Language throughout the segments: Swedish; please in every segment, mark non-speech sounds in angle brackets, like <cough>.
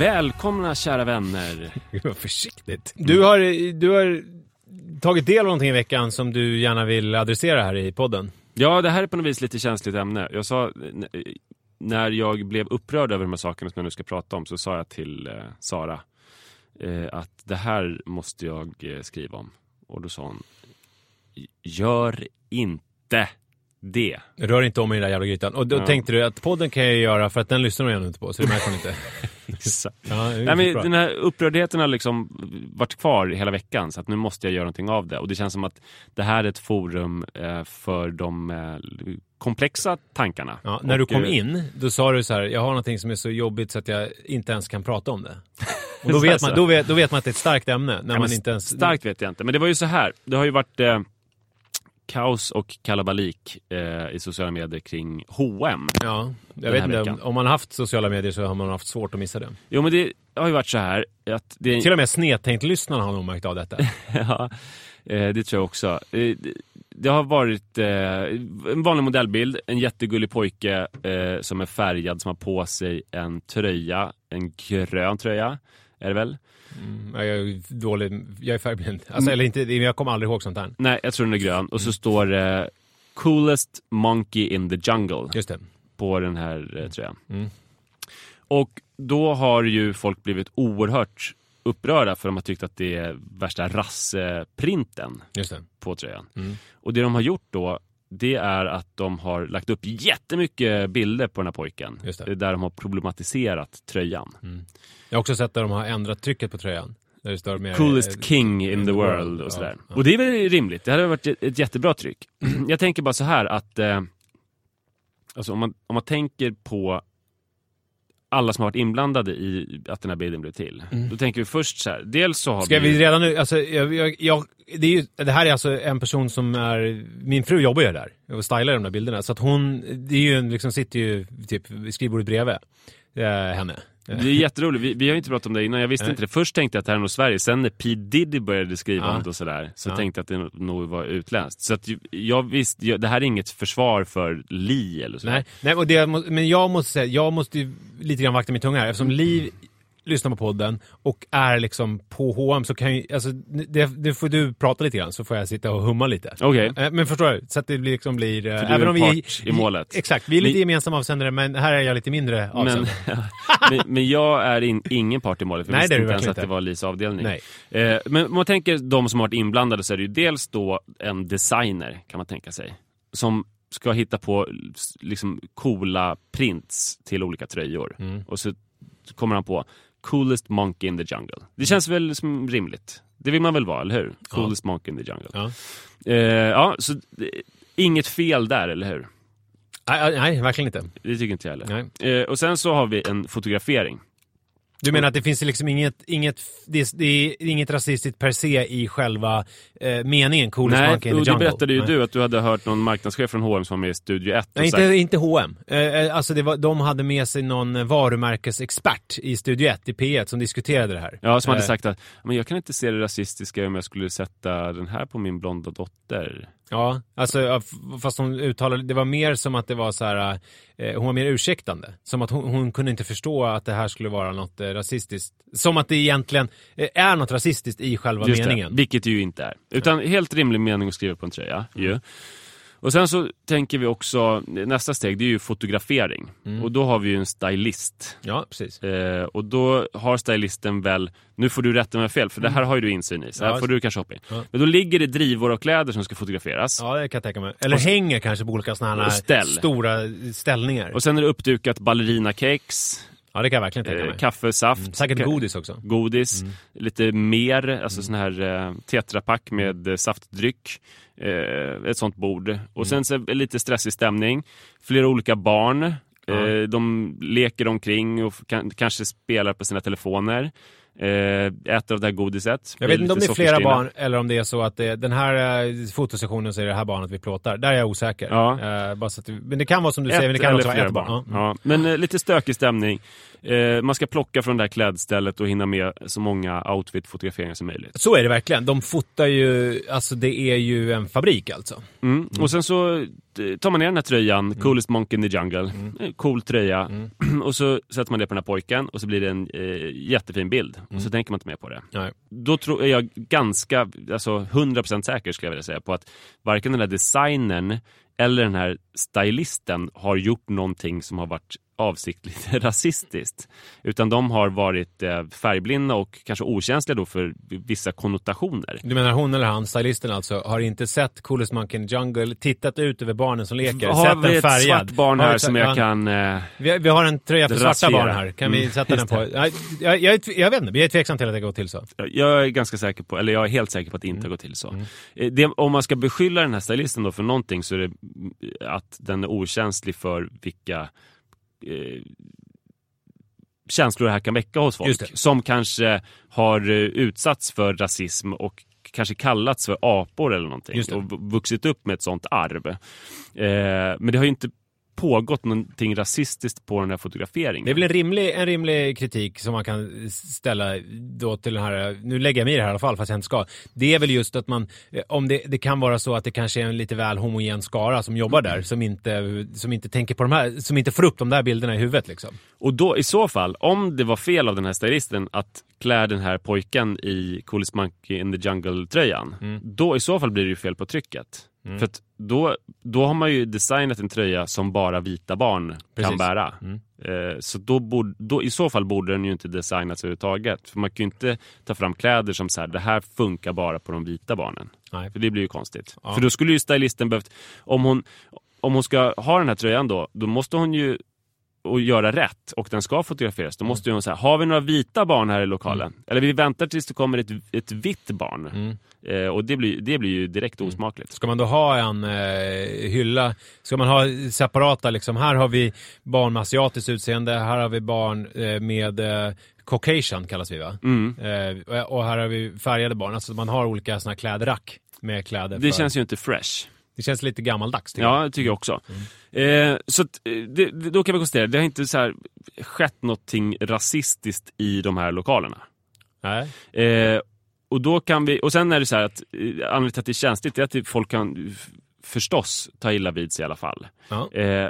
Välkomna kära vänner! <laughs> Vad försiktigt. Du har, du har tagit del av någonting i veckan som du gärna vill adressera här i podden. Ja, det här är på något vis lite känsligt ämne. Jag sa, när jag blev upprörd över de här sakerna som jag nu ska prata om, så sa jag till eh, Sara eh, att det här måste jag eh, skriva om. Och då sa hon, gör inte det. Rör inte om i den där jävla grytan. Och då Ja. tänkte du att podden kan jag göra för att den lyssnar de ändå inte på, så det märker hon inte. <laughs> Exakt. <laughs> Ja, Nej, men den här upprördheten har liksom varit kvar hela veckan så att nu måste jag göra någonting av det. Och det känns som att det här är ett forum eh, för de eh, komplexa tankarna. Ja, när du Och, kom eh, in, då sa du så här, jag har någonting som är så jobbigt så att jag inte ens kan prata om det. <laughs> Och då vet man, då vet, då vet man att det är ett starkt ämne, när Ja, man inte ens... Starkt vet jag inte, men det var ju så här. Det har ju varit eh, kaos och kalabalik eh, i sociala medier kring H&M. Ja, jag vet inte, om, veckan. om man haft sociala medier så har man haft svårt att missa det. Jo, men det har ju varit så här att det... Till och med snedtänkt-lyssnarna har nog märkt av detta. <laughs> ja, eh, det tror jag också. Eh, det- Det har varit eh, en vanlig modellbild, en jättegullig pojke eh, som är färgad som har på sig en tröja, en grön tröja, är det väl? Mm, jag är dålig, jag är färgblind. Alltså, eller inte, jag kommer aldrig ihåg sånt här. Nej, jag tror den är grön. Och så står det Coolest Monkey in the Jungle Just det. på den här eh, tröjan. Mm. Och då har ju folk blivit oerhört upprörda för de har tyckt att det är värsta rasseprinten på tröjan. Mm. Och det de har gjort då, det är att de har lagt upp jättemycket bilder på den här pojken. Just det. Där de har problematiserat tröjan. Jag har också sett där de har ändrat trycket på tröjan. Där det står mer, Coolest eh, king in the world och sådär. Och det är väl rimligt, det hade varit ett ett jättebra tryck. <clears throat> Jag tänker bara så här att eh, alltså om, man, om man tänker på alla som har varit inblandade i att den här bilden blev till. Då tänker vi först så här, dels så har Mm. Ska vi... vi redan nu, alltså, jag, jag, jag, det, ju, det här är alltså en person som är, min fru jobbar ju där och stylar de där bilderna. Så att hon, det är ju, liksom sitter ju typ vid skrivbordet bredvid eh, henne. Det är jätteroligt, vi, vi har inte pratat om det innan, jag visste Nej. inte det. Först tänkte jag att det här är nog Sverige, sen när P Diddy började skriva Ja. om det och sådär, så Ja. tänkte jag att det nog var utländskt. Så att jag visste, det här är inget försvar för Li eller så. Nej, nej och det, men jag måste säga, jag måste ju lite grann vakta min tunga här. Eftersom Liv lyssnar på podden och är liksom på H&M så kan ju, alltså det, det får du prata lite grann så får jag sitta och humma lite. Okej. Eh, Men förstår du? Så att det blir liksom blir... eh, För du är en part i målet. Exakt, vi är lite Men- gemensamma avsändare men här är jag lite mindre avsändare. <laughs> men, men jag är in, ingen part i målet, för jag visste inte ens att det var Lis avdelning. Nej. Eh, men om man tänker de som har varit inblandade så är det ju dels då en designer, kan man tänka sig, som ska hitta på liksom coola prints till olika tröjor. Mm. Och så kommer han på Coolest Monkey in the Jungle. Det känns väl som rimligt. Det vill man väl vara, eller hur? Coolest Monkey in the Jungle. Ja. Eh, ja, så inget fel där, eller hur? Nej, nej, verkligen inte. Det tycker inte jag heller. Eh, och sen så har vi en fotografering. Du menar att det finns liksom inget, inget, det är, det är inget rasistiskt per se i själva eh, meningen Coolest Nej, Monkey in the det Jungle? berättade ju Nej. du att du hade hört någon marknadschef från H&M som var med i Studio 1 och Nej, inte, inte H&M. Eh, eh, alltså det var, de hade med sig någon varumärkesexpert i Studio 1 i P1 som diskuterade det här. Ja, som hade Eh, sagt att men jag kan inte se det rasistiska om jag skulle sätta den här på min blonda dotter. Ja, alltså fast hon uttalade, det var mer som att det var så här, eh, hon var mer ursäktande. Som att hon, hon kunde inte förstå att det här skulle vara något eh, rasistiskt. Som att det egentligen eh, är något rasistiskt i själva Just meningen. Det, vilket det ju inte är. Utan helt rimlig mening att skriva på en tröja. Ju. Och sen så tänker vi också, nästa steg det är ju fotografering. Mm. Och då har vi ju en stylist. Ja, precis. Eh, och då har stylisten väl, nu får du rätta mig fel för det här har ju du insyn i, så här Mm. Ja, får du kanske hoppa in. Ja. Men då ligger det drivor och kläder som ska fotograferas. Ja, det kan jag tänka mig. Eller Och hänger kanske på olika sådana här ställ. stora ställningar. Och sen är det uppdukat ballerinakex, ja, det kan jag verkligen tänka eh, mig. kaffe, saft. Säkert ka- godis också. godis, Mm. lite mer, alltså sån här eh, tetrapack med eh, saftdryck, eh, ett sånt bord. Mm. Och sen så är det lite stressig stämning, flera olika barn, eh, de leker omkring och kan, kanske spelar på sina telefoner, äter av det här godiset. Jag vet inte om det är flera barn eller om det är så att det, den här eh, fotosessionen så är det här barnet vi plåtar. Där är jag osäker. Ja. Eh, bara så att, men det kan vara som du Ett säger, men det kan också vara ett barn. Ja. Ja. Men eh, lite stökig stämning. Eh, man ska plocka från det här klädstället och hinna med så många outfit-fotograferingar som möjligt. Så är det verkligen. De fotar ju, alltså det är ju en fabrik alltså. Mm. Och sen så eh, tar man ner den här tröjan, Mm. Coolest Monkey in the Jungle. Eh, Cool tröja. <clears throat> och så sätter man det på den här pojken och så blir det en eh, jättefin bild. Och så tänker man inte mer på det. Nej. Då tror är jag ganska, alltså 100% säker skulle jag vilja säga på att varken den här designern eller den här stylisten har gjort någonting som har varit avsiktligt <laughs> rasistiskt. Utan de har varit eh, färgblinda och kanske okänsliga då för vissa konnotationer. Du menar hon eller han, stylisten alltså, har inte sett Coolest Monkey in the Jungle, tittat ut över barnen som leker, Har sett vi den ett färgad. svart barn Har här vi- som jag ja. kan... Eh, Vi, vi har en tröja för svarta Rasera. barn här. Kan vi Mm, sätta den på? Jag, jag, jag, jag vet inte, jag är tveksam till att det går till så. Jag är ganska säker på, eller jag är helt säker på att det inte har gått till så. Eh, Det, om man ska beskylla den här stylisten då för någonting så är det mm, att den är okänslig för vilka eh, känslor det här kan väcka hos folk. Som kanske har eh, utsatts för rasism och kanske kallats för apor eller någonting och vuxit upp med ett sånt arv. Eh, men det har ju inte pågått någonting rasistiskt på den här fotograferingen. Det är väl en rimlig, en rimlig kritik som man kan ställa då till den här, nu lägger jag mig i det här i alla fall fast jag inte ska. Det är väl just att man, eh, om det, det kan vara så att det kanske är en lite väl homogen skara som jobbar där, som inte, som inte tänker på de här, som inte får upp de där bilderna i huvudet liksom. Och då i så fall, om det var fel av den här stylisten att klä den här pojken i Coolest Monkey in the Jungle-tröjan, Mm. då i så fall blir det ju fel på trycket. För att då, då har man ju designat en tröja som bara vita barn kan Precis. bära. Mm. Eh, så då, borde, då i så fall borde den ju inte designas överhuvudtaget. För man kan ju inte ta fram kläder som så här, det här funkar bara på de vita barnen. Nej. För det blir ju konstigt. Ja. För då skulle ju stylisten behövt, om hon, om hon ska ha den här tröjan då, då måste hon ju och göra rätt och den ska fotograferas, då måste ju hon säga, har vi några vita barn här i lokalen? Eller vi väntar tills det kommer ett, ett vitt barn. Mm. Eh, och det blir, det blir ju direkt osmakligt. Ska man då ha en eh, hylla, ska man ha separata liksom, här har vi barn med asiatiskt utseende, här har vi barn eh, med eh, Caucasian kallas vi va? Mm. Eh, och här har vi färgade barn, alltså man har olika såna klädrack med kläder. Det för- känns ju inte fresh. Det känns lite gammaldags tycker Ja, det tycker jag också. Eh, så att, eh, det, då kan vi konstatera, det har inte så här, skett någonting rasistiskt i de här lokalerna. Nej. Eh, och då kan vi, och sen är det så här att eh, anledningen till att det är känsligt är att folk kan förstås ta illa vid sig i alla fall. Ja. Eh,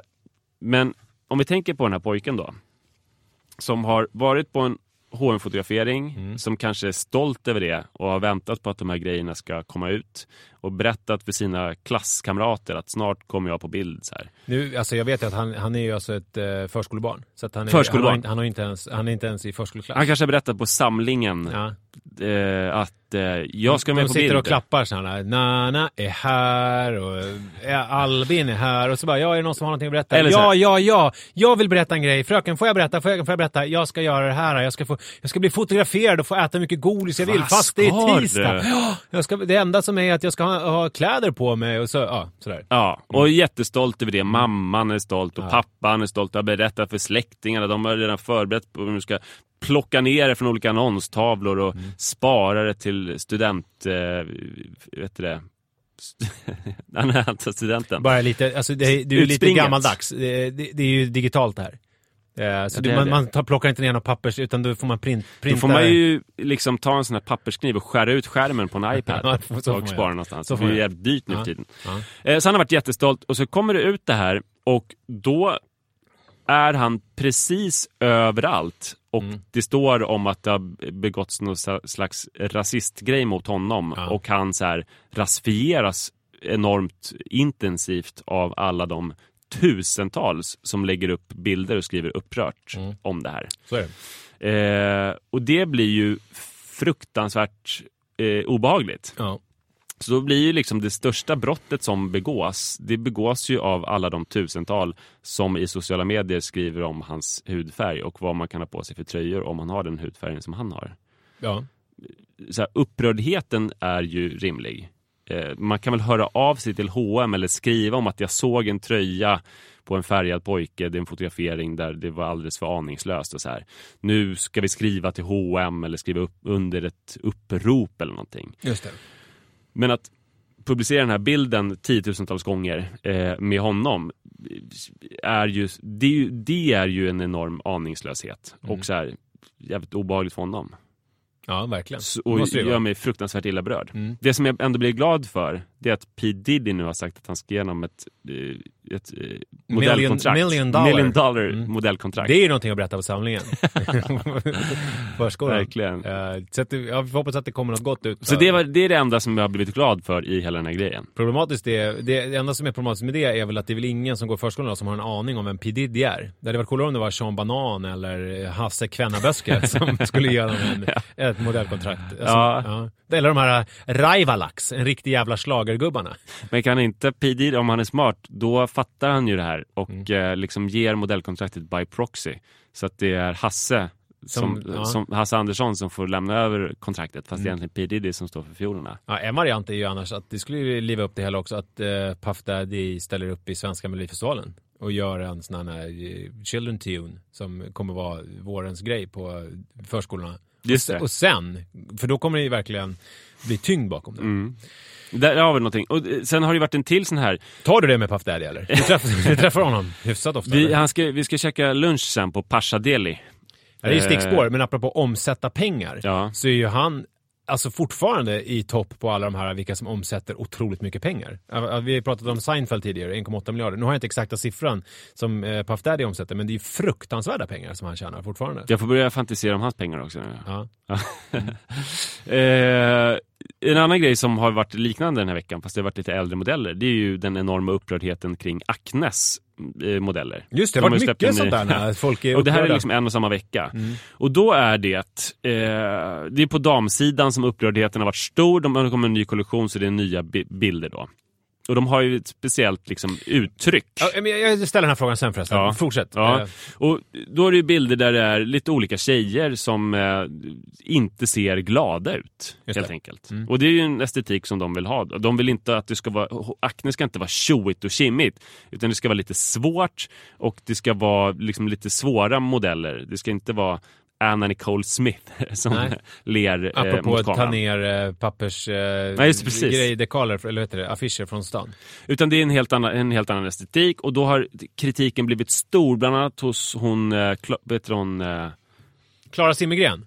men om vi tänker på den här pojken då. Som har varit på en hm fotografering Mm. som kanske är stolt över det och har väntat på att de här grejerna ska komma ut och berättat för sina klasskamrater att snart kommer jag på bild. Så här. Nu, alltså jag vet ju att han, han är ju alltså ett eh, förskolebarn. Så att han, är, Förskolebarn. Han, har, inte- han, har inte ens, han är inte ens i förskoleklass. Han kanske har berättat på samlingen ja. eh, att eh, jag ska med De på sitter bild. och klappar så här. Nana är här och eh, Albin är här. Och så bara, ja är det någon som har någonting att berätta? Eller ja, ja, ja. Jag vill berätta en grej. Fröken, får jag berätta? Fröken, får jag berätta? Jag ska göra det här. Jag ska, få, jag ska bli fotograferad och få äta mycket godis jag vill. Fast det är tisdag. jag ska, det enda som är att jag ska ha, ha kläder på mig och så, ja, sådär. Ja, och jättestolt över det. Mamman är stolt och Mm. Ja. pappan är stolt och har berättat för släktingarna. De har redan förberett på hur de ska plocka ner det från olika annonstavlor och Mm. spara det till student... Eh, vet du det? <laughs> Alltså studenten. Bara lite, alltså det, är- det är lite gammaldags. Det, det, det är ju digitalt det här. Eh, Så det, man, man tar, plockar inte ner något pappers utan då får man print, Då printa. får man ju liksom ta en sån här papperskniv och skära ut skärmen på en <laughs> iPad Ja, så och spara göra. någonstans. Så det är ju jävligt dyrt nu för tiden. Eh, Så han har varit jättestolt och så kommer det ut det här och då är han precis överallt och Mm. det står om att det har begåtts någon slags rasistgrej mot honom Ja. och han så här rasifieras enormt intensivt av alla de tusentals som lägger upp bilder och skriver upprört Mm. om det här. Det. Eh, och det blir ju fruktansvärt eh, obehagligt. Ja. Så då blir ju liksom det största brottet som begås, det begås ju av alla de tusental som i sociala medier skriver om hans hudfärg och vad man kan ha på sig för tröjor om man har den hudfärgen som han har. Ja. Så här, upprördheten är ju rimlig. Eh, man kan väl höra av sig till H&M eller skriva om att jag såg en tröja på en färgad pojke, det är en fotografering där det var alldeles för aningslöst och så här. Nu ska vi skriva till H&M eller skriva upp under ett upprop eller någonting. Just det. Men att publicera den här bilden tiotusentals gånger eh, med honom är ju, det, är ju, det är ju en enorm aningslöshet Mm. och så här, jävligt obehagligt för honom. Ja, verkligen. Så, och gör mig fruktansvärt illa berörd. Mm. Det som jag ändå blir glad för det är att P Diddy nu har sagt att han ska igenom ett, eh, ett eh, modellkontrakt. million dollar. Million dollar Mm. modellkontrakt. Det är ju någonting att berätta på samlingen. <laughs> Förskolan. Verkligen. Eh, så att jag hoppas att det kommer något gott ut. Så det, var, det är det enda som jag har blivit glad för i hela den här grejen. Problematiskt är, det, det enda som är problematiskt med det är väl att det är väl ingen som går i förskolan som har en aning om vem P Diddy är. Det hade varit coolare om det var Sean Banan eller Hasse Kvennaböske <laughs> som skulle göra en, ett modellkontrakt. Alltså, Ja. ja. Eller de här Raivalax, en riktig jävla schlagergubbarna. Men kan inte P Diddy, om han är smart, då fattar han ju det här och Mm. eh, liksom ger modellkontraktet by proxy. Så att det är Hasse, som, Som- ja. som, Hasse Andersson som får lämna över kontraktet fast Mm. egentligen P Diddy som står för fiolerna. Ja, en variant är ju annars att det skulle liva upp det hela också att eh, Puff Daddy ställer upp i Svenska Melodifestivalen och gör en sån här eh, Children Tune som kommer vara vårens grej på förskolorna. Just det. och sen, för då kommer det ju verkligen bli tyngd bakom det. Mm. Där har vi någonting. Och eh, sen har det varit en till sån här. Tar du det med Puff Daddy eller? Du träffar, du träffar honom hyfsat ofta? Vi, eller? han ska, vi ska käka lunch sen på Pasha Deli. Ja, det är ju eh, stickspår, men apropå omsätta pengar Ja. så är ju han alltså fortfarande i topp på alla de här vilka som omsätter otroligt mycket pengar. Vi har pratat om Seinfeld tidigare, 1,8 miljarder. Nu har jag inte exakta siffran som eh, Puff Daddy omsätter, men det är ju fruktansvärda pengar som han tjänar fortfarande. Jag får börja fantisera om hans pengar också. nu. Ja. <laughs> Eh, en annan grej som har varit liknande den här veckan, fast det har varit lite äldre modeller, det är ju den enorma upprördheten kring Acnes eh, modeller. Just det, det De har varit mycket sånt där när <laughs> folk är Och det här är liksom en och samma vecka. Mm. Och då är det, eh, det är på damsidan som upprördheten har varit stor. De har kommit en ny kollektion så det är nya bi- bilder då. Och de har ju ett speciellt liksom, uttryck. Ja, men jag ställer den här frågan sen förresten. Ja. Fortsätt. Ja. Eh, Och då är det ju bilder där det är lite olika tjejer som eh, inte ser glada ut. Just helt det. enkelt. Mm. Och det är ju en estetik som de vill ha. De vill inte att det ska vara, akne ska inte vara tjoigt och kimmigt. Utan det ska vara lite svårt och det ska vara liksom lite svåra modeller. Det ska inte vara Anna Nicole Smith <laughs> som Nej. ler eh, Apropå mot att ta kameran. ner eh, pappers... Eh, Ja, just. Grej, dekaler, eller heter det? Affischer från stan. Utan det är en helt, annan, en helt annan estetik och då har kritiken blivit stor, bland annat hos hon, eh, Kla- vet du, hon eh, Klara Zimmergren?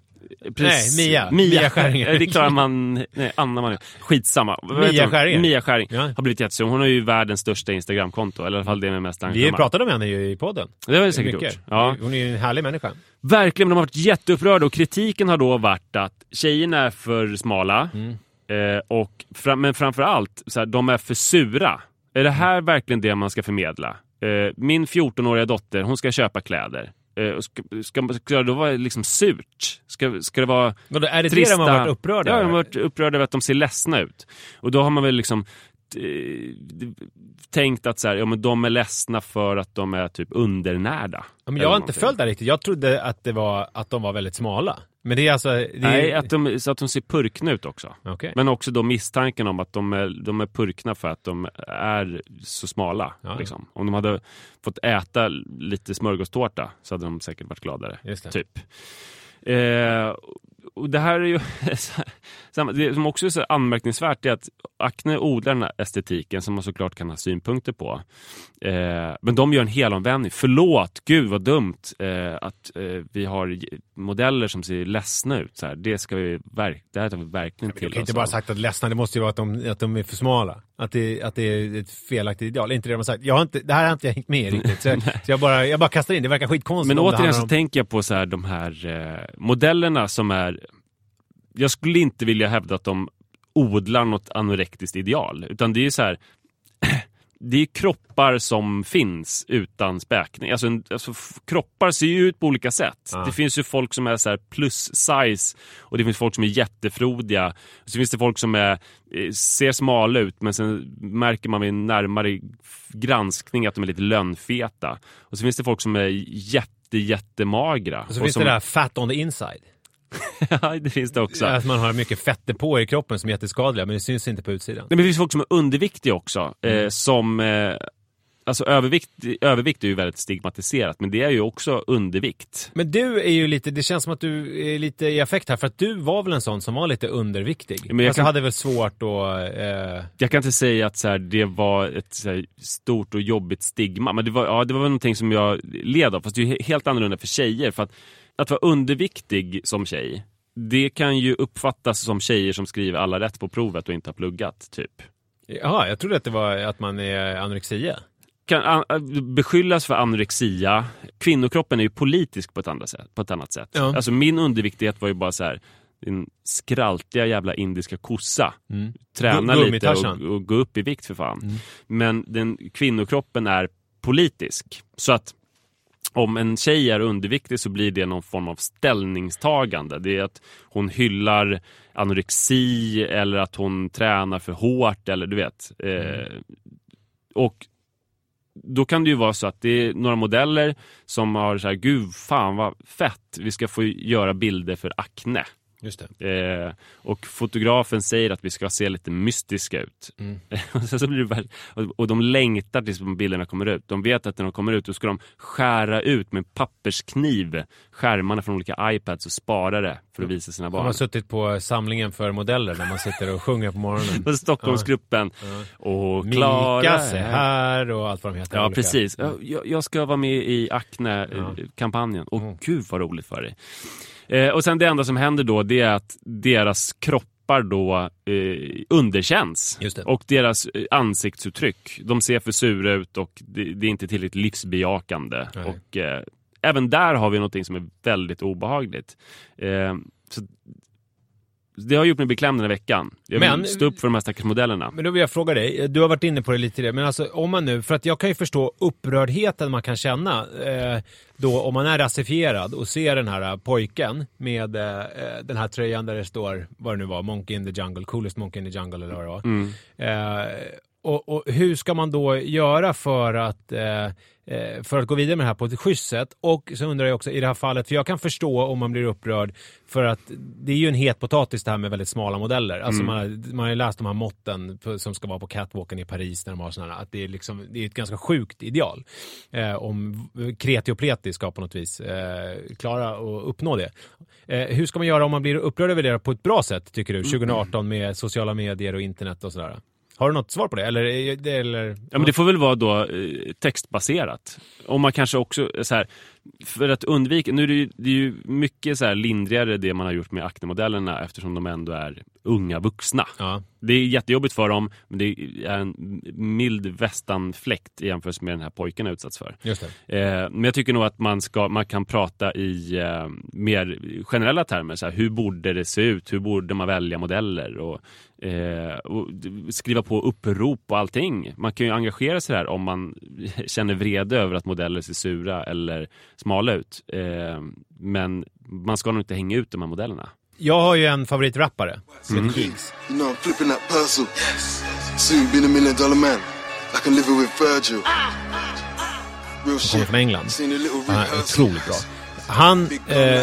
Precis- Nej, Mia. Mia, Mia Skäringer. Det klarar man, nej, Anna man, skitsamma. Mia? Skäringer. Mia Skäring Ja. har blivit jättestor. Hon har ju världens största Instagramkonto, eller i alla fall det med mest Vi engagemang. pratade om henne ju i podden. Det har vi säkert Mycket. gjort. Ja. Hon är ju en härlig människa. Verkligen, men de har varit jätteupprörda och kritiken har då varit att tjejerna är för smala, Mm. eh, och fram, men framför allt, så här, de är för sura. Är det här verkligen det man ska förmedla? Eh, min 14-åriga dotter, hon ska köpa kläder. Eh, ska, ska, ska det då vara liksom surt? Ska, ska det vara Vadå, är det trista? det de har varit upprörda Ja, de har varit upprörda över att de ser ledsna ut. Och då har man väl liksom eh, tänkt att så här, ja, men de är ledsna för att de är typ undernärda. Ja, men jag har inte följt det riktigt. Jag trodde att, det var, att de var väldigt smala. Men det är alltså... Det är, Nej, att de, så att de ser purkna ut också. Okej. Men också då misstanken om att de är, de är purkna för att de är så smala. Ja. Liksom. Om de hade fått äta lite smörgåstårta så hade de säkert varit gladare. Typ. Eh, och det här är ju <laughs> det som också är så anmärkningsvärt är att Acne odlar den här estetiken som man såklart kan ha synpunkter på. Eh, men de gör en helomvändning. Förlåt, gud vad dumt eh, att eh, vi har modeller som ser ledsna ut. Så här. Det, ska vi verk- det här tar vi verkligen Du till kan inte oss bara sagt att ledsna, det måste ju vara att de, att de är för smala. Att det, att det är ett felaktigt ideal. Inte det de har sagt. Jag har inte, det här har inte jag hängt med i riktigt. Så, så jag, bara, jag bara kastar in, det verkar skitkonstigt. Men återigen så om- tänker jag på så här, de här eh, modellerna som är... Jag skulle inte vilja hävda att de odlar något anorektiskt ideal. Utan det är så här... <clears throat> Det är kroppar som finns utan späkning. Alltså, en, alltså kroppar ser ju ut på olika sätt. Ja. Det finns ju folk som är så här plus size och det finns folk som är jättefrodiga. Och så finns det folk som är, eh, ser smala ut men sen märker man vid en närmare granskning att de är lite lönnfeta. Och så finns det folk som är jätte, jättemagra. Och så finns som, det där fat on the inside. <laughs> ja, det finns det också. Att man har mycket fetter på i kroppen som är jätteskadliga, men det syns inte på utsidan. Men det finns folk som är underviktiga också. Mm. Eh, som, eh, alltså övervikt, övervikt är ju väldigt stigmatiserat, men det är ju också undervikt. Men du är ju lite, det känns som att du är lite i affekt här, för att du var väl en sån som var lite underviktig? Men jag alltså kan- hade väl svårt att... Eh, Jag kan inte säga att så här, det var ett här, stort och jobbigt stigma, men det var, ja, det var väl någonting som jag led av. Fast det är ju he- helt annorlunda för tjejer. För att, att vara underviktig som tjej, det kan ju uppfattas som tjejer som skriver alla rätt på provet och inte har pluggat, typ. Jaha, jag trodde att det var att man är anorexia. kan an- beskyllas för anorexia. Kvinnokroppen är ju politisk på ett annat sätt. På ett annat sätt. Ja. Alltså min underviktighet var ju bara så här din skraltiga jävla indiska kossa. Träna Gu- lite och, och gå upp i vikt för fan. Men den kvinnokroppen är politisk. Så att om en tjej är underviktig så blir det någon form av ställningstagande. Det är att hon hyllar anorexi eller att hon tränar för hårt eller du vet. Eh, och då kan det ju vara så att det är några modeller som har så här, gud fan vad fett, vi ska få göra bilder för akne. Just det. Eh, och fotografen säger att vi ska se lite mystiska ut. <laughs> och, sen så blir det väl, och, och de längtar tills bilderna kommer ut. De vet att när de kommer ut, då ska de skära ut med papperskniv skärmarna från olika iPads och spara det för att visa sina De barn. har suttit på samlingen för modeller där man sitter och sjunger på morgonen. <laughs> På Stockholmsgruppen. Och Klara Mika, se här och allt vad de heter. Ja, olika. precis. Ja, Jag, jag ska vara med i Acne-kampanjen. Och Mm. gud vad roligt för dig. Eh, och sen det enda som händer då, det är att deras kroppar då eh, underkänns. Och deras eh, ansiktsuttryck. De ser för sura ut och det, det är inte tillräckligt livsbejakande. Nej. Och eh, även där har vi något som är väldigt obehagligt. Eh, så det har gjort mig beklämd den här veckan. Jag vill Men- stå upp för de här stackars modellerna. Men då vill jag fråga dig, du har varit inne på det lite, men alltså om man nu, för att jag kan ju förstå upprördheten man kan känna eh, då om man är rasifierad och ser den här eh, pojken med eh, eh, den här tröjan där det står, vad det nu var, Monkey in the Jungle, coolest Monkey in the Jungle eller vad det var. Mm. Eh, och, och hur ska man då göra för att eh, eh, för att gå vidare med det här på ett schysst sätt. Och så undrar jag också i det här fallet, för jag kan förstå om man blir upprörd för att det är ju en het potatis det här med väldigt smala modeller. Alltså Mm. man, har, man har ju läst de här måtten på, som ska vara på catwalken i Paris när de har sådana här, att det är liksom, det är ett ganska sjukt ideal. Eh, om kreti och pleti ska på något vis eh, klara att uppnå det. Eh, hur ska man göra om man blir upprörd över det på ett bra sätt tycker du? 2018 med sociala medier och internet och sådär. Har du något svar på det? Eller, är det- eller Ja, men det får väl vara då eh, textbaserat. Om man kanske också, eh, så här, för att undvika, nu är det ju, det är ju mycket så här lindrigare det man har gjort med Acne-modellerna eftersom de ändå är unga vuxna. Ja. Det är jättejobbigt för dem, men det är en mild västanfläkt i jämförelse med den här pojken har utsatts för. Just det. Eh, men jag tycker nog att man, ska, man kan prata i eh, mer generella termer. Så här, hur borde det se ut? Hur borde man välja modeller? Och, eh, och skriva på upprop och allting. Man kan ju engagera sig där om man <laughs> känner vrede över att modeller ser sura eller smala ut. Eh, men man ska nog inte hänga ut de här modellerna. Jag har ju en favoritrappare som heter Giggs. You know I'm flipping that puzzle. Soon being a million dollar man. Like I'm living with Virgil. Real Kommer från England. Han är otroligt bra. Han, eh,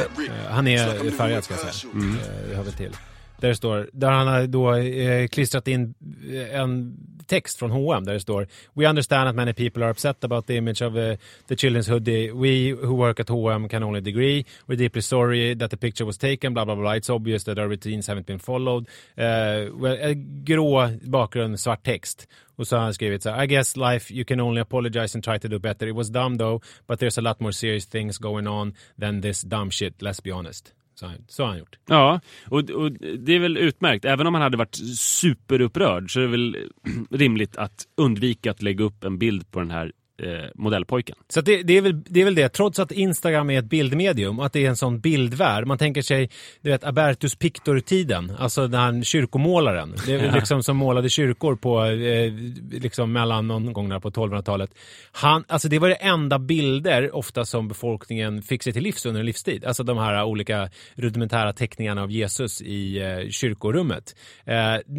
han är färgad ska jag säga. Eh, Det hör väl till. Där det står, där han har då eh, klistrat in eh, en text från H&M där det står We understand that many people are upset about the image of uh, the children's hoodie. We who work at H&M can only degree. We're deeply sorry that the picture was taken. Blah blah blah. It's obvious that our routines haven't been followed. Uh, well, grå bakgrund, svart text. Och så har han skrivit så här, I guess life you can only apologize and try to do better. It was dumb though, but there's a lot more serious things going on than this dumb shit, let's be honest. Så, han- så har han gjort. Ja, och, och det är väl utmärkt. Även om han hade varit superupprörd så är det väl <clears throat> rimligt att undvika att lägga upp en bild på den här eh, modellpojken. Så det, det, är väl, det är väl det, trots att Instagram är ett bildmedium, att det är en sån bildvärld. Man tänker sig, du vet, Abertus Pictor-tiden, alltså den här kyrkomålaren. Det är liksom som målade kyrkor på, eh, liksom mellan någon gång där på 1200-talet. Han, alltså det var det enda bilder ofta som befolkningen fick sig till livs under en livstid. Alltså de här olika rudimentära teckningarna av Jesus i eh, kyrkorummet. Eh,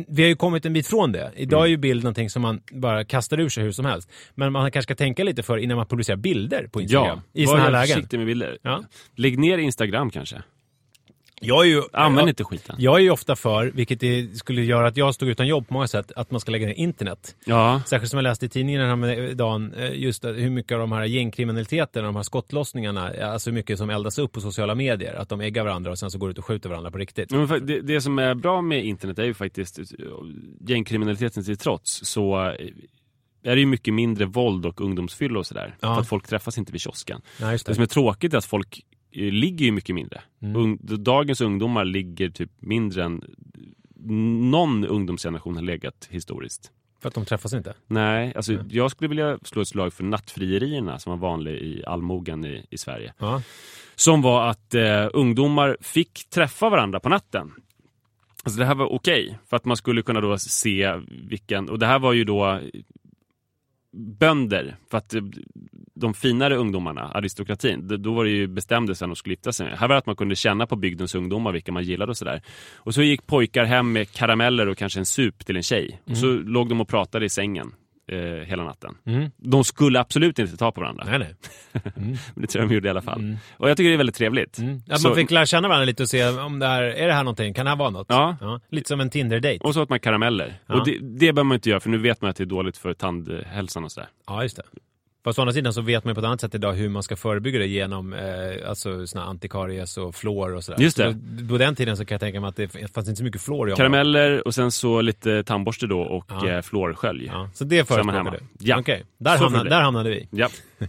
vi har ju kommit en bit från det. Idag är ju bild någonting som man bara kastar ur sig hur som helst. Men man kanske ska tänka lite för innan man publicerar bilder på Instagram. I var sådana här lägen. försiktig med bilder. Ja. Lägg ner Instagram kanske. Jag är ju, Använd jag, inte skiten. jag är ju ofta för, vilket det skulle göra att jag stod utan jobb på många sätt, att man ska lägga ner internet. Ja, Särskilt som jag läste i tidningen den här med- dagen, eh, just det, hur mycket av de här gängkriminaliteten, de här skottlossningarna, eh, alltså hur mycket som eldas upp på sociala medier. Att de äggar varandra och sen så går ut och skjuter varandra på riktigt. Det, det som är bra med internet är ju faktiskt, eh, gängkriminaliteten till trots, så eh, är det ju mycket mindre våld och ungdomsfylla och sådär. Ja. För att folk träffas inte vid kiosken. Ja, Det det. som är tråkigt är att folk eh, ligger ju mycket mindre. Mm. Dagens ungdomar ligger typ mindre än någon ungdomsgeneration har legat historiskt. För att de träffas inte. Nej, alltså jag skulle vilja slå ett slag för nattfrierierna som var vanliga i allmogen i, i Sverige. Ja. Som var att eh, ungdomar fick träffa varandra på natten. Alltså det här var okej, för att man skulle kunna då se vilken, och det här var ju då bönder, för att eh, de finare ungdomarna, aristokratin, då var det ju bestämde sig när de skulle gifta sig. Här var det att man kunde känna på bygdens ungdomar vilka man gillade och sådär. Och så gick pojkar hem med karameller och kanske en sup till en tjej. Och så låg de och pratade i sängen eh, hela natten. Mm. De skulle absolut inte ta på varandra. Nej, nej. <laughs> Men det tror jag de gjorde i alla fall. Och jag tycker det är väldigt trevligt. Mm. Att Så- man fick lära känna varandra lite och se om det här, är det här någonting? Kan det här vara något? Ja. Lite som en Tinder-date. Och så åt man karameller. Ja. Och det, det behöver man inte göra för nu vet man att det är dåligt för tandhälsan och sådär. Ja, just det. Fast å andra sidan så vet man på ett annat sätt idag hur man ska förebygga det genom eh, alltså såna antikaries och fluor och sådär. Just det. Så på den tiden så kan jag tänka mig att det fanns inte så mycket fluor i området. Karameller och sen så lite tandborste då och Ja. eh, fluorskölj. Ja, så det förespråkar du? Ja. Okej, där, Så hamnade, där hamnade vi. Ja. <laughs>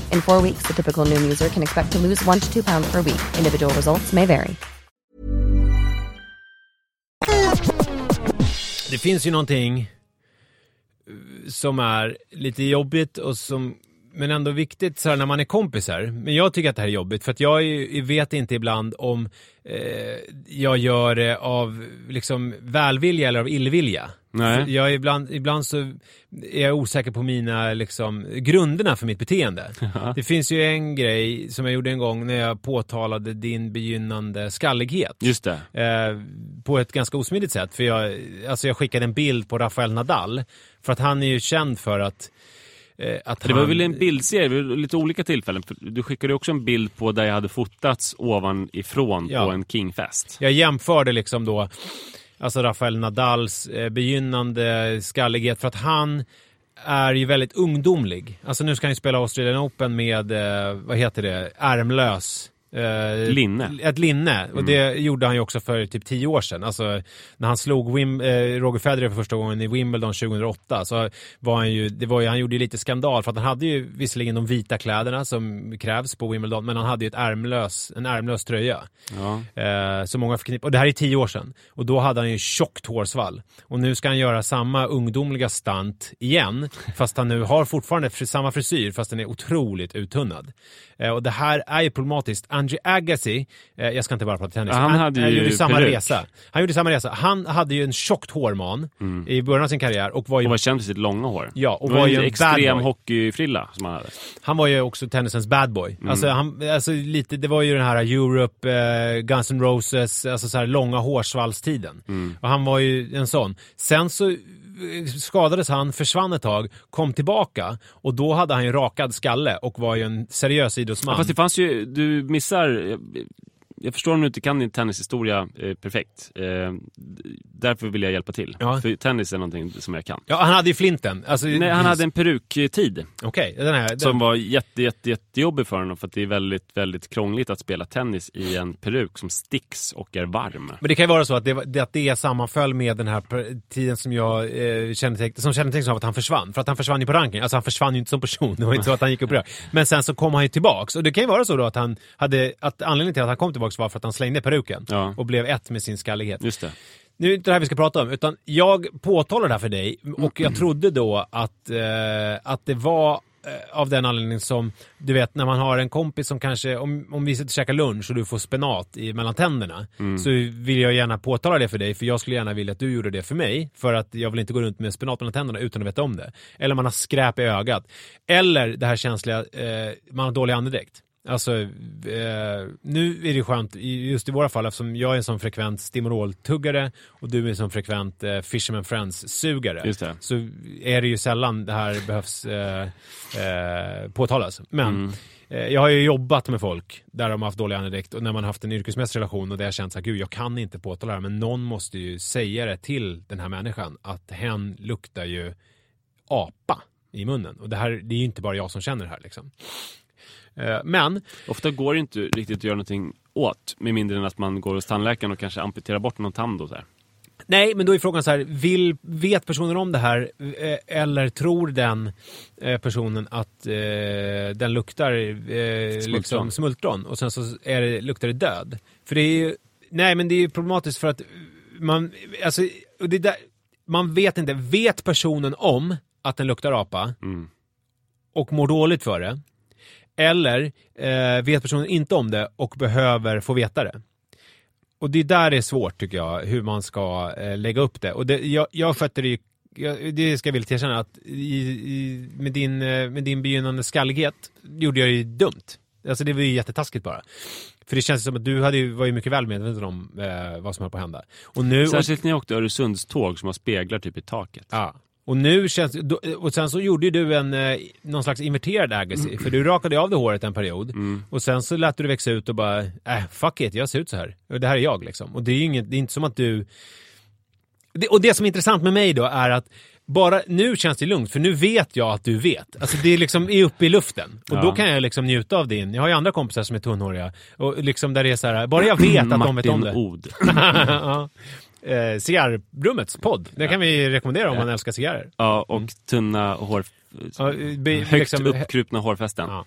In four weeks, the typical Noom user can expect to lose one to two pounds per week. Individual results may vary. Det finns ju någonting eh, som är lite jobbigt och som men ändå viktigt så här, när man är kompisar. Men jag tycker att det här är jobbigt för att jag är, vet inte ibland om eh, jag gör det av liksom välvilja eller av illvilja. Nej. Jag är ibland, ibland så är jag osäker på mina liksom, grunderna för mitt beteende. <laughs> Det finns ju en grej som jag gjorde en gång när jag påtalade din begynnande skallighet. Just det. Eh, på ett ganska osmidigt sätt. För jag, alltså jag skickade en bild på Rafael Nadal. För att han är ju känd för att att Det var han, väl en bildserie, var lite olika tillfällen. Du skickade också en bild på där jag hade fotats ovanifrån Ja. på en Kingfest. Jag jämförde liksom då alltså Rafael Nadals eh, begynnande skallighet för att han är ju väldigt ungdomlig. Alltså nu ska han ju spela Australian Open med, eh, vad heter det, ärmlös eh, Linne. Ett linne. Och det gjorde han ju också för typ tio år sedan. Alltså när han slog Wim, eh, Roger Federer för första gången i Wimbledon 2008 så var han ju, det var ju, han gjorde ju lite skandal för att han hade ju visserligen de vita kläderna som krävs på Wimbledon men han hade ju ett ärmlös, en ärmlös tröja. Ja. Eh, så många förknippar. Och det här är tio år sedan. Och då hade han ju tjockt hårsvall. Och nu ska han göra samma ungdomliga stunt igen. Fast han nu har fortfarande fri- samma frisyr fast den är otroligt uttunnad. Eh, och det här är ju problematiskt. Angie Agassi, eh, jag ska inte bara prata tennis. Ja, han hade ju gjorde samma peruk. resa. Han gjorde samma resa. Han hade ju en tjockt hårman i början av sin karriär och var ju Och var känd för sitt långa hår. Ja, och var var ju en extrem hockeyfrilla som han hade. Han var ju också tennisens bad boy. Mm. Alltså, han, alltså lite, det var ju den här Europe, eh, Guns N' Roses, alltså så här långa hårsvallstiden. Mm. Och han var ju en sån. Sen så eh, skadades han, försvann ett tag, kom tillbaka och då hade han ju rakad skalle och var ju en seriös idrottsman. Ja, fast det fanns ju, du missar, jag, förstår om du inte kan din tennishistoria eh, perfekt. Eh, därför vill jag hjälpa till. Ja. För tennis är någonting som jag kan. Ja, han hade ju flinten. Alltså, Nej, han hade en peruktid Okej, den här. Den... som var jätte, jätte, jättejobbig för honom för att det är väldigt, väldigt krångligt att spela tennis i en peruk som sticks och är varm. Men det kan ju vara så att det, att det sammanföll med den här tiden som jag eh, känneteck, som kännetecknas av att han försvann. För att han försvann ju på ranking. Alltså han försvann ju inte som person. Det var inte så att han gick upp rök. Men sen så kom han ju tillbaks. Och det kan ju vara så då att han hade, att anledningen till att han kom tillbaks var för att han slängde peruken. Ja. Och blev ett med sin skallighet. Just det. Nu är det inte det här vi ska prata om, utan jag påtalar det här för dig och jag trodde då att, eh, att det var eh, av den anledningen som, du vet när man har en kompis som kanske, om, om vi sitter och käkar lunch och du får spenat i, mellan tänderna, så vill jag gärna påtala det för dig, för jag skulle gärna vilja att du gjorde det för mig, för att jag vill inte gå runt med spenat mellan tänderna utan att veta om det. Eller man har skräp i ögat. Eller det här känsliga, eh, man har dålig andedräkt. Alltså, eh, nu är det skönt, just i våra fall, eftersom jag är en sån frekvent Stimorol-tuggare och du är en sån frekvent eh, Fisherman Friends-sugare. Det. Så är det ju sällan det här behövs eh, eh, påtalas. Men eh, jag har ju jobbat med folk där de har haft dålig andedräkt och när man har haft en yrkesmässig relation och där jag känt att gud, jag kan inte påtala det här, men någon måste ju säga det till den här människan att hen luktar ju apa i munnen. Och det här, det är ju inte bara jag som känner det här liksom. Eh, Men Ofta går det inte riktigt att göra någonting åt med mindre än att man går hos tandläkaren och kanske amputerar bort någon tand och så här. Nej, men då är frågan så här, vill, vet personen om det här eh, eller tror den eh, personen att eh, den luktar eh, liksom smultron och sen så är det, luktar det död? För det är ju, nej men det är ju problematiskt för att man, alltså, det där, man vet inte, vet personen om att den luktar apa och mår dåligt för det? Eller eh, vet personen inte om det och behöver få veta det? Och det är där det är svårt tycker jag, hur man ska eh, lägga upp det. Och det, jag, jag skötte det ju, jag, det ska jag villigt erkänna, att i, i, med, din, eh, med din begynnande skallighet gjorde jag ju dumt. Alltså det var ju jättetaskigt bara. För det känns som att du hade ju, var ju mycket väl medveten om eh, vad som höll på att hända. Och nu... Särskilt när jag åkte Öresundståg som har speglar typ i taket. Ja. Och nu känns och sen så gjorde ju du en eh, någon slags inverterad Agassi, för du rakade av det håret en period och sen så lät du det växa ut och bara, äh, fuck it, jag ser ut så här. Och det här är jag liksom. Och det är ju inget, det är inte som att du... Det, och det som är intressant med mig då är att bara nu känns det lugnt, för nu vet jag att du vet. Alltså det är liksom är uppe i luften. Och Ja. då kan jag liksom njuta av din. Jag har ju andra kompisar som är tunnhåriga. Och liksom där det är så här, bara jag vet att de vet om Martin det. Od. <laughs> ja. Eh, Cigarrbrummets podd. Den kan vi rekommendera om man älskar cigarrer. Ja, och tunna hår... Ja, be, Högt liksom- uppkrupna hårfästen. Ja.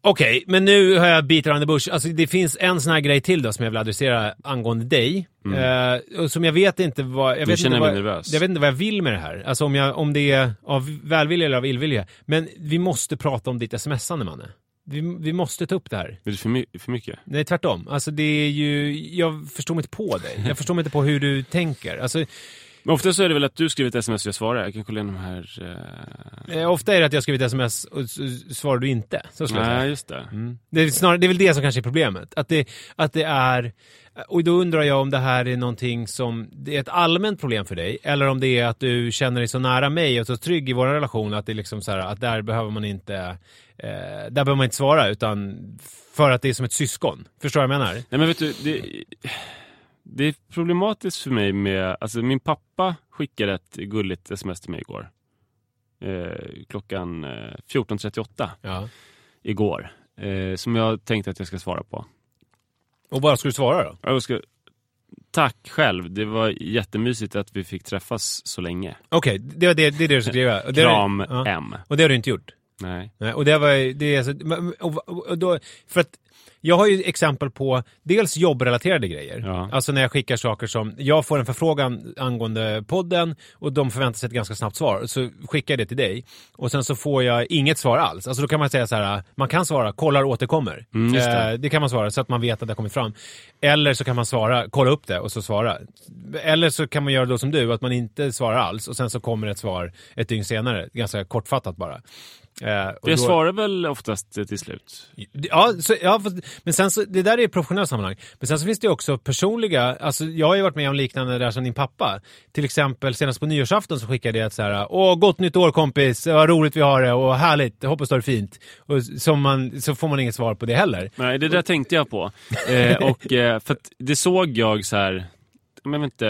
Okej, men nu har jag bit around the bush. Alltså, det finns en sån här grej till då som jag vill adressera angående dig. Eh, och som jag vet inte vad... Jag vet känner inte vad, mig nervös. Jag vet inte vad jag vill med det här. Alltså om, jag, om det är av välvilja eller av illvilja. Men vi måste prata om ditt smsande, Manne. Vi, vi måste ta upp det här. Är det för, my- för mycket? Nej, tvärtom. Alltså det är ju... Jag förstår mig inte på dig. Jag förstår mig inte på hur du tänker. Alltså, Men ofta så är det väl att du skriver ett sms och jag svarar. Jag kan kolla igenom här... Eh... eh, ofta är det att jag skrivit sms och svarar du inte. Så skulle. Nej, just det. Mm. Det, är snarare, det är väl det som kanske är problemet. Att det, att det är... Och då undrar jag om det här är någonting som... Det är ett allmänt problem för dig. Eller om det är att du känner dig så nära mig och så trygg i vår relation att det är liksom så här, att där behöver man inte... Eh, där behöver man inte svara utan för att det är som ett syskon. Förstår du vad jag menar? Nej men vet du, det, det är problematiskt för mig med, alltså min pappa skickade ett gulligt sms till mig igår. Eh, klockan eh, 14.38 Ja. igår. Eh, som jag tänkte att jag ska svara på. Och vad ska du svara då? Jag ska, tack själv, det var jättemysigt att vi fick träffas så länge. Okej, det, var det, det är det du det har Kram du- ja. M. Och det har du inte gjort? Nej. Nej, och det var det är alltså, och, då, för att jag har ju exempel på dels jobbrelaterade grejer. Ja. Alltså när jag skickar saker som, jag får en förfrågan angående podden och de förväntar sig ett ganska snabbt svar. Så skickar jag det till dig och sen så får jag inget svar alls. Alltså då kan man säga så här, man kan svara kollar återkommer. Mm, det. Eh, det kan man svara så att man vet att det har kommit fram. Eller så kan man svara, kolla upp det och så svara. Eller så kan man göra då som du, att man inte svarar alls och sen så kommer ett svar ett dygn senare, ganska kortfattat bara. Eh, och Jag då- svarar väl oftast till slut. Ja, så, ja men sen så, det där är professionella sammanhang. Men sen så finns det också personliga, alltså jag har ju varit med om liknande där som din pappa. Till exempel senast på nyårsafton så skickade jag ett så här, åh gott nytt år kompis, vad roligt vi har det och härligt, jag hoppas du har det fint. Och som man, så får man inget svar på det heller. Nej, det där tänkte jag på. Eh, och eh, för det såg jag så här, men inte,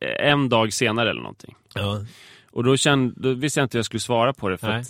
eh, en dag senare eller någonting. Ja. Och då, kände, då visste jag inte hur jag skulle svara på det. För att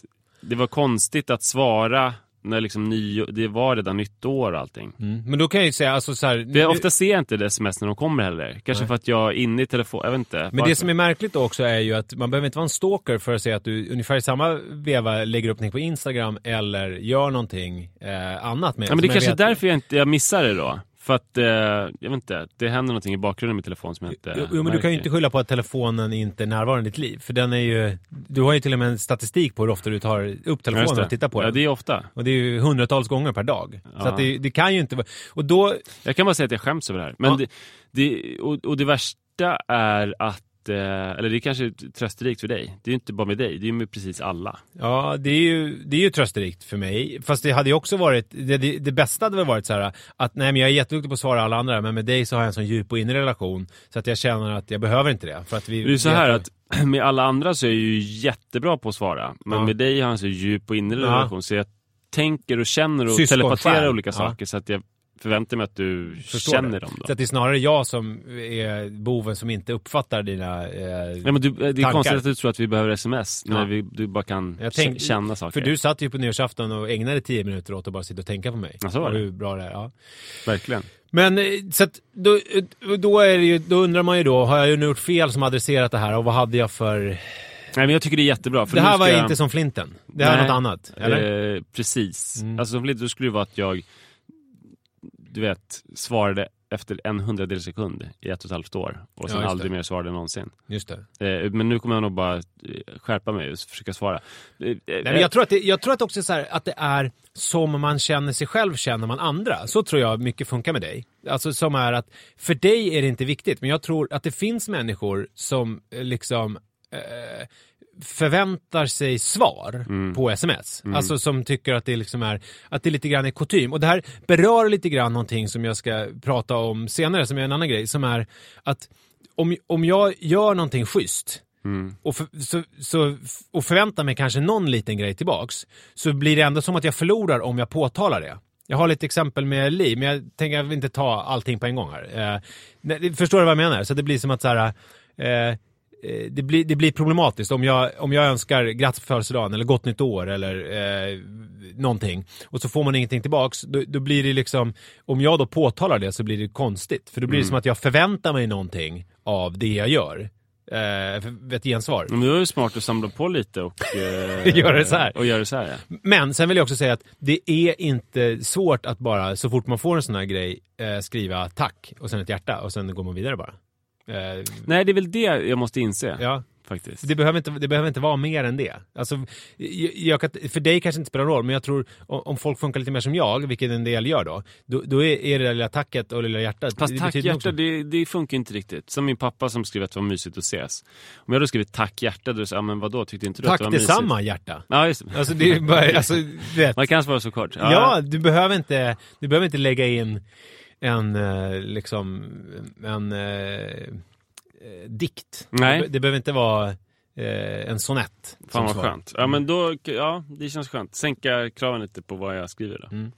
det var konstigt att svara när liksom ny, det var redan nytt år och allting. Mm. Men då kan jag ju säga, alltså så här, jag, ofta ser jag inte det sms när de kommer heller. Kanske Nej. för att jag är inne i telefon, jag vet inte. Men varför. det som är märkligt då också är ju att man behöver inte vara en stalker för att se att du ungefär i samma veva lägger upp någonting på Instagram eller gör någonting eh, annat med ja, men det kanske är därför jag inte jag missar det då. För att, eh, jag vet inte, det händer någonting i bakgrunden med telefon som jag inte Jo, men du kan ju inte skylla på att telefonen inte är närvarande i ditt liv. För den är ju, du har ju till och med en statistik på hur ofta du tar upp Ja, telefonen och tittar på Ja, den. det är ofta. Och det är ju hundratals gånger per dag. Så Ja. att det, det kan ju inte vara... Och då... Jag kan bara säga att jag skäms över det här. Men Ja. det, det, och, och det värsta är att, eller det är kanske trösterikt för dig. Det är ju inte bara med dig, det är ju med precis alla. Ja, det är ju, det är ju trösterikt för mig. Fast det hade ju också varit... Det, det, det bästa hade väl varit så här att nej men jag är jätteduktig på att svara alla andra, men med dig så har jag en sån djup och inre relation så att jag känner att jag behöver inte det. För att vi, Det är ju så här att <clears throat> med alla andra så är jag ju jättebra på att svara. Men Ja. med dig har jag en så djup och inre Ja. relation så jag tänker och känner och Syskonsjäl. telepaterar olika Ja. saker så att jag förväntar mig att du Förstår känner det. dem. Då. Så att det är snarare jag som är boven som inte uppfattar dina... Eh, Ja, men du, det är Tankar. konstigt att du tror att vi behöver sms när Ja. vi, du bara kan tänk- känna saker. För du satt ju på nyårsafton och ägnade tio minuter åt att bara sitta och tänka på mig. Ja, så var det. Hur bra det är. Ja. Verkligen. Men eh, så att, då, eh, då, är ju, då undrar man ju då, har jag ju nu gjort fel som adresserat det här och vad hade jag för... Nej, men jag tycker det är jättebra. För det här ska var inte som flinten. Det här är Nej. något annat. Eller? Eh, precis. Mm. Alltså som då skulle det vara att jag, du vet, svarade efter en hundradels sekund i ett och ett halvt år och sen Ja, aldrig det. mer svarade någonsin. Just det. Eh, men nu kommer jag nog bara eh, skärpa mig och försöka svara. Eh, Nej, men jag, tror att det, jag tror att också så här, att det är som man känner sig själv känner man andra. Så tror jag mycket funkar med dig. Alltså som är att för dig är det inte viktigt, men jag tror att det finns människor som eh, liksom eh, förväntar sig svar på sms. Alltså som tycker att det liksom är, att det lite grann är kutym. Och det här berör lite grann någonting som jag ska prata om senare, som är en annan grej, som är att om, om jag gör någonting schysst och, för, så, så, och förväntar mig kanske någon liten grej tillbaks så blir det ändå som att jag förlorar om jag påtalar det. Jag har lite exempel med Li, men jag tänker jag vill inte ta allting på en gång här. Eh, förstår du vad jag menar? Så det blir som att så här, eh, det blir, det blir problematiskt om jag, om jag önskar grattis på födelsedagen eller gott nytt år eller eh, någonting och så får man ingenting tillbaks. Då, då blir det liksom, om jag då påtalar det så blir det konstigt. För då blir det som att jag förväntar mig någonting av det jag gör. Eh, ett gensvar. Men då är det smart att samla på lite och <laughs> eh, Göra det så här. Och göra det så här ja. Men sen vill jag också säga att det är inte svårt att bara så fort man får en sån här grej eh, skriva tack och sen ett hjärta och sen går man vidare bara. Eh, Nej, det är väl det jag måste inse. ja, Faktiskt. det behöver, inte, det behöver inte vara mer än det. Alltså, jag, jag för dig kanske inte spelar roll, men jag tror om, folk funkar lite mer som jag, vilket en del gör då, då, då är, är det där lilla tacket och lilla hjärtat. Fast det tack hjärta, det, det funkar inte riktigt. Som min pappa som skrev att det var mysigt att ses. Om jag då skrivit tack hjärta, då säger jag, men vadå, tyckte inte du att Tack det var mysigt? detsamma hjärta. Ja, just det. Alltså det är bara, alltså, <laughs> vet. Man kan svara så kort. Ja, du behöver inte, du behöver inte lägga in en, eh, liksom, en eh, dikt. Nej. Det, det behöver inte vara eh, en sonett. Fan vad svar. skönt. Ja, men då, ja, det känns skönt. Sänka kraven lite på vad jag skriver då. Mm.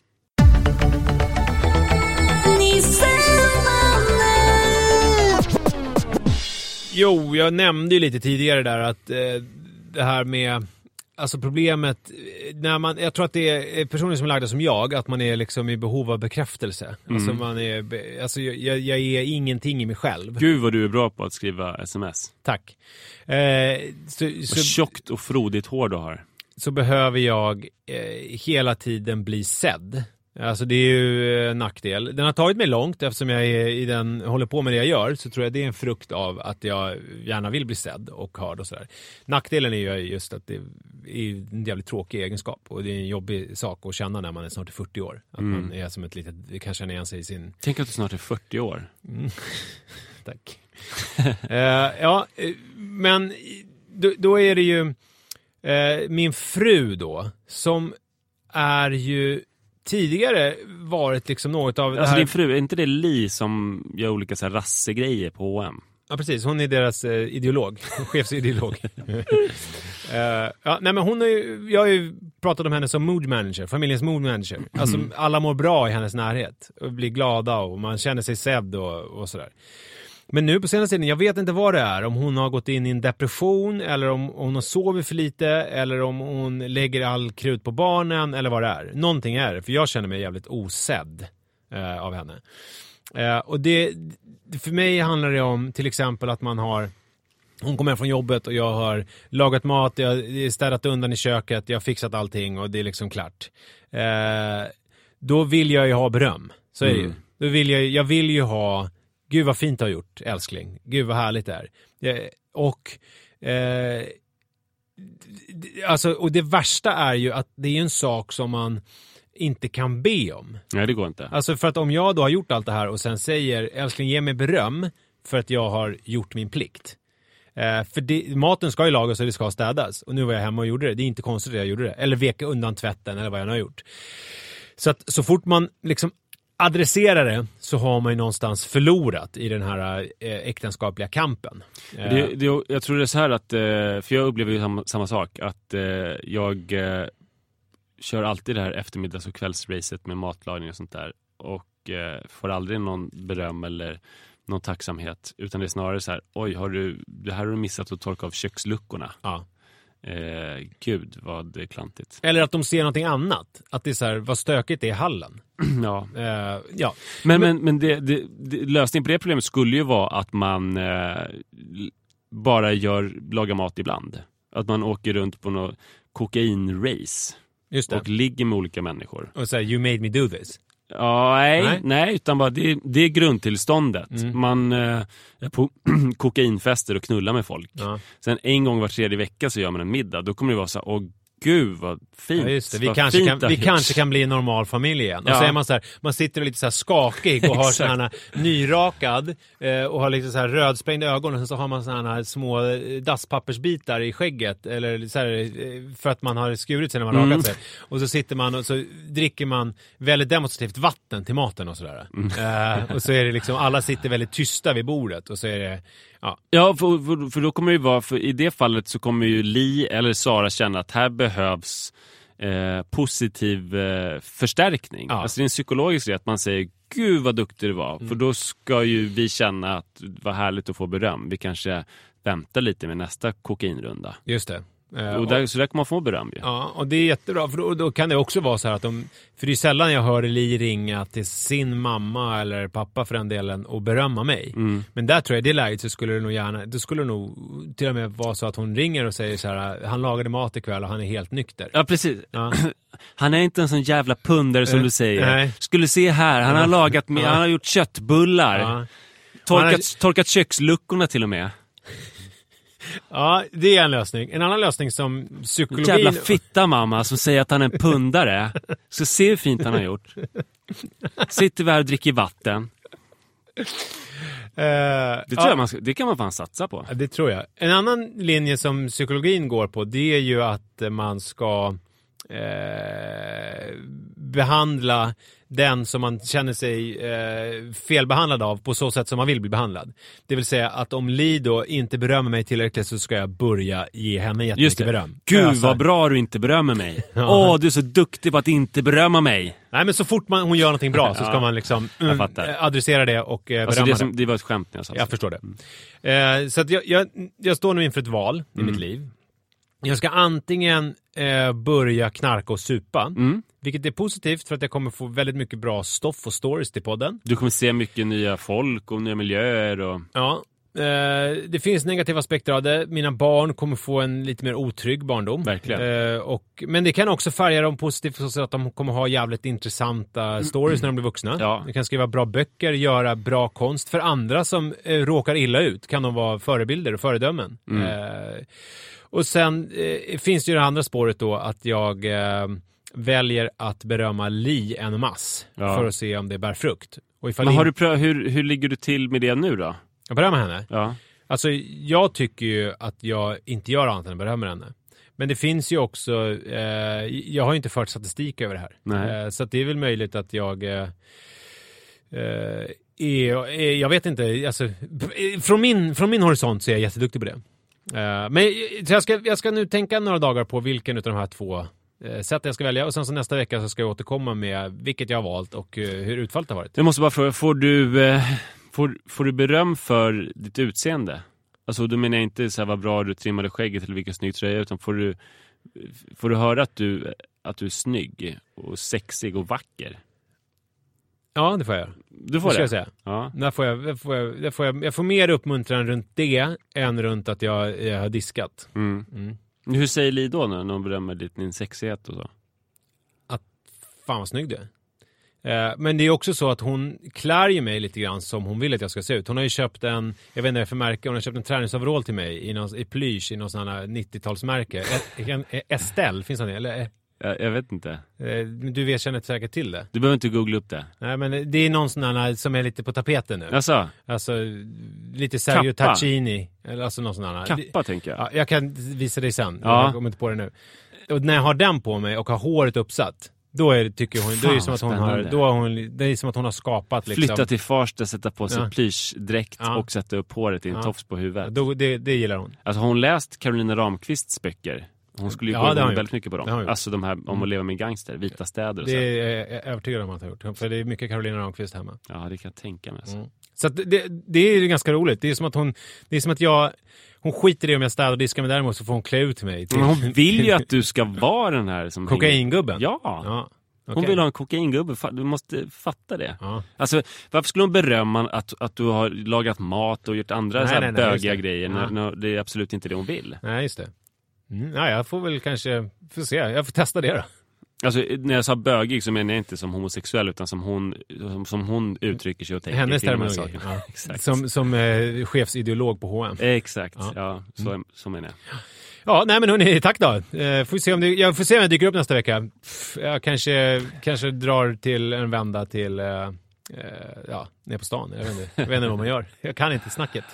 Jo, jag nämnde ju lite tidigare där att eh, det här med Alltså problemet, när man, jag tror att det är personer som är lagda som jag, att man är liksom i behov av bekräftelse. Alltså man är, alltså jag, jag, är ingenting i mig själv. Gud vad du är bra på att skriva sms. Tack. Eh, så, Och så, tjockt och frodigt hår du har. så behöver jag eh, hela tiden bli sedd. Alltså det är ju en nackdel. Den har tagit mig långt eftersom jag är i den, håller på med det jag gör så tror jag det är en frukt av att jag gärna vill bli sedd och hörd och sådär. Nackdelen är ju just att det är en jävligt tråkig egenskap och det är en jobbig sak att känna när man är snart 40 år. Att man är som ett litet, kan känna igen sig i sin Tänk att du snart är 40 år. <laughs> Tack. <laughs> Eh, ja, eh, men då, då är det ju eh, min fru då, som är ju tidigare varit liksom något av Alltså här... din fru, är inte det Li som gör olika så här rassegrejer på H&M? Ja, precis. Hon är deras eh, ideolog. Chefsideolog. <laughs> Eh, ja, nej, men hon är ju, jag har ju pratat om henne som mood manager, familjens mood manager. Alltså, alla mår bra i hennes närhet och blir glada och man känner sig sedd och, och sådär. Men nu på senaste tiden, jag vet inte vad det är. Om hon har gått in i en depression eller om hon har sovit för lite eller om hon lägger all krut på barnen eller vad det är. Någonting är det, för jag känner mig jävligt osedd eh, av henne. Eh, och det, för mig handlar det om till exempel att man har hon kommer hem från jobbet och jag har lagat mat, jag har städat undan i köket, jag har fixat allting och det är liksom klart. Eh, då vill jag ju ha beröm. Så är det ju. Då vill jag, jag vill ju ha, gud vad fint du har gjort älskling, gud vad härligt det är. Eh, och eh, alltså, och det värsta är ju att det är en sak som man inte kan be om. Nej, det går inte. Alltså för att om jag då har gjort allt det här och sen säger älskling ge mig beröm för att jag har gjort min plikt. Eh, för det, maten ska ju lagas och det ska städas. Och nu var jag hemma och gjorde det. Det är inte konstigt att jag gjorde det. Eller veka undan tvätten eller vad jag nu har gjort. Så att så fort man liksom adresserar det så har man ju någonstans förlorat i den här eh, äktenskapliga kampen. Eh, Det, det, jag tror det är så här att, eh, för jag upplever ju samma, samma sak, att eh, jag eh, kör alltid det här eftermiddags och kvällsracet med matlagning och sånt där och eh, får aldrig någon beröm eller någon tacksamhet utan det är snarare så här, oj, har du, det här har du missat att torka av köksluckorna. ja. Eh, gud vad klantigt. Eller att de ser någonting annat. Att det är så här, vad stökigt det är i hallen. <clears throat> ja. Eh, ja. Men, men, men det, det, det, lösningen på det problemet skulle ju vara att man eh, bara gör, lagar mat ibland. Att man åker runt på något kokainrace Just det. och ligger med olika människor. Och säga you made me do this. Ja, nej, Nej. nej. utan bara det, det är grundtillståndet. Mm. Man eh, är på <clears throat> kokainfester och knullar med folk. Ja. Sen en gång var tredje vecka så gör man en middag. Då kommer det vara så här, åh gud vad fint. Ja, just det. Vi, vad kanske kan, vi gjorts." kanske kan bli en normal familj igen. Och Ja. så är man så här, man sitter lite så här skakig och har <laughs> sådana nyrakad eh, och har lite så här rödsprängda ögon och sen så har man sådana här små eh, dasspappersbitar i skägget eller så här, eh, för att man har skurit sig när man Mm. rakat sig. Och så sitter man och så dricker man väldigt demonstrativt vatten till maten och sådär. Mm. Eh, och så är det liksom, alla sitter väldigt tysta vid bordet och så är det Ja, för, för, för då kommer det ju vara, för i det fallet så kommer ju Li eller Sara känna att här behövs eh, positiv eh, förstärkning. Ja. Alltså det är en psykologisk grej att man säger Gud vad duktig du var. För då ska ju vi känna att var härligt att få beröm. Vi kanske väntar lite med nästa kokainrunda. Just det. Eh, Och där, så där kommer man få beröm ju. Ja, och det är jättebra. För då, då kan det också vara så här att de... För det är sällan jag hör Li ringa till sin mamma eller pappa för den delen och berömma mig. Mm. Men där tror jag, i det läget så skulle det nog gärna... Det skulle nog till och med vara så att hon ringer och säger så här, han lagade mat ikväll och han är helt nykter. Ja, precis. Ja. <clears throat> Han är inte en sån jävla pundare som Eh, du säger. nej. Skulle se här, han har lagat med, han har gjort köttbullar. Ja. Torkat, har- torkat köksluckorna till och med. Ja, det är en lösning. En annan lösning som psykologin... Jävla fitta mamma som säger att han är en pundare. Så se hur fint han har gjort. Sitter vi här och dricker vatten. Eh, Det, tror ja. jag man ska, det kan man fan satsa på. Det tror jag. En annan linje som psykologin går på det är ju att man ska eh, behandla den som man känner sig eh, felbehandlad av på så sätt som man vill bli behandlad. Det vill säga att om Li då inte berömmer mig tillräckligt så ska jag börja ge henne Just jättemycket det. beröm. Gud vad bra du inte berömmer mig. <laughs> Åh, du är så duktig på att inte berömma mig. Nej men så fort man, hon gör någonting bra så ska Ja. man liksom Jag mm, adressera det och eh, Alltså berömma det, som, det var ett skämt när jag sa Jag så. förstår det. Eh, så jag, jag, jag står nu inför ett val i Mm. mitt liv. Jag ska antingen eh, börja knarka och supa, Mm. vilket är positivt för att jag kommer få väldigt mycket bra stoff och stories till podden. Du kommer se mycket nya folk och nya miljöer och... Ja. Eh, det finns negativa aspekter av det. Mina barn kommer få en lite mer otrygg barndom. Verkligen. Eh, och, men det kan också färga dem positivt så att de kommer ha jävligt intressanta stories när de blir vuxna. Ja. De kan skriva bra böcker, göra bra konst. För andra som eh, råkar illa ut kan de vara förebilder och föredömen. Mm. Eh, och sen eh, finns det ju det andra spåret då att jag eh, väljer att berömma Li en mass Ja. för att se om det bär frukt. Men har in- du pröv, hur, hur ligger du till med det nu då? Jag berömmer henne? Ja. Alltså, jag tycker ju att jag inte gör annat än att berömma henne. Men det finns ju också, eh, jag har ju inte fört statistik över det här. Eh, så det är väl möjligt att jag eh, eh, är, jag vet inte, alltså, från min, från min horisont så är jag jätteduktig på det. Eh, men jag ska, jag ska nu tänka några dagar på vilken av de här två eh, sätt jag ska välja och sen så nästa vecka så ska jag återkomma med vilket jag har valt och hur utfallet har varit. Jag måste bara fråga, får du, får, får du beröm för ditt utseende? Alltså då menar jag inte så här vad bra du trimmade skägget eller vilken snygg tröja utan får du, får du höra att du, att du är snygg och sexig och vacker? Ja, det får jag. Du får Det ska det? jag säga. Ja. Där får jag, där får jag, där får jag, jag får mer uppmuntran runt det än runt att jag, jag har diskat. Mm. Mm. Hur säger Li då när hon berömmer din sexighet och så? Fan vad snygg du är. Eh, Men det är också så att hon klär ju mig lite grann som hon vill att jag ska se ut. Hon har ju köpt en, jag vet inte vad för märke, hon har köpt en träningsoverall till mig i, någon, i plysch i någon sån här 90-talsmärke. E- en- en- Estelle, finns han det? Eller, Jag, jag vet inte. eh, du vet, känner säkert till det. Du behöver inte googla upp det. Nej men det är någon sån här som är lite på tapeten nu. Alltså, Alltså lite Sergio Kappa. Tacchini. Eller alltså någon sån här. kappa tänker jag. Ja, jag kan visa dig sen. Ja. Jag kommer inte på det nu. Och när jag har den på mig och har håret uppsatt, då är det, tycker hon, då är det Fan, som att hon har, då har hon, det är som att hon har skapat liksom. Flytta till Farsta, sätta på sig Ja. plyschdräkt Ja. och sätta upp håret i en Ja. tofs på huvudet. Då, det, det gillar hon. Alltså har hon läst Carolina Ramqvists böcker? Hon skulle ju Ja, gå det igång hon väldigt mycket på dem. Det hon. Alltså de här om att leva med gangster, vita städer och Det så. är jag övertygad om att hon har gjort. För det är mycket Carolina Ramqvist hemma. Ja, det kan jag tänka mig. Alltså. Mm. Så det, det är ju ganska roligt. Det är som att hon, det är som att jag, hon skiter i om jag städar och diskar men däremot så får hon klä ut mig till Men hon vill ju att du <laughs> ska vara den här som... hänger- kokaingubben. Ja! ja. Hon okej. vill ha en kokaingubbe, du måste fatta det. Ja. Alltså, varför skulle hon berömma att, att du har lagat mat och gjort andra Nej, så här nej, nej, bögiga det. grejer? Ja. När, när det är absolut inte det hon vill. Nej, just det. Mm, ja, jag får väl kanske, får se. Jag får testa det då. Alltså, när jag sa bögig så menar jag inte som homosexuell utan som hon, som, som hon uttrycker sig och tänker Hennes terminologi. Ja. <laughs> Exakt. Som, som eh, chefsideolog på H&M. Exakt, Ja. ja, så, så menar jag. Ja, nej men hörni, tack då. Eh, får se om det, jag får se om jag dyker upp nästa vecka. Pff, Jag kanske, kanske drar till en vända till, eh, eh, ja, ner på stan. Jag vet, inte, jag vet inte vad man gör. Jag kan inte snacket.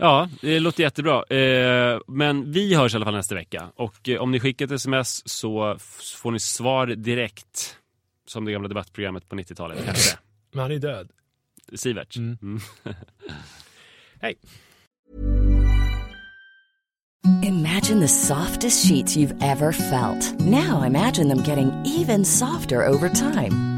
Ja, det låter jättebra. Eh, men vi hörs i alla fall nästa vecka. Och eh, om ni skickar ett sms så får ni svar direkt. Som det gamla debattprogrammet på 90-talet. <laughs> Men han är död. Sivert. Mm. Mm. <laughs> Hej. Imagine the softest sheets you've ever felt. Now imagine them getting even softer over time.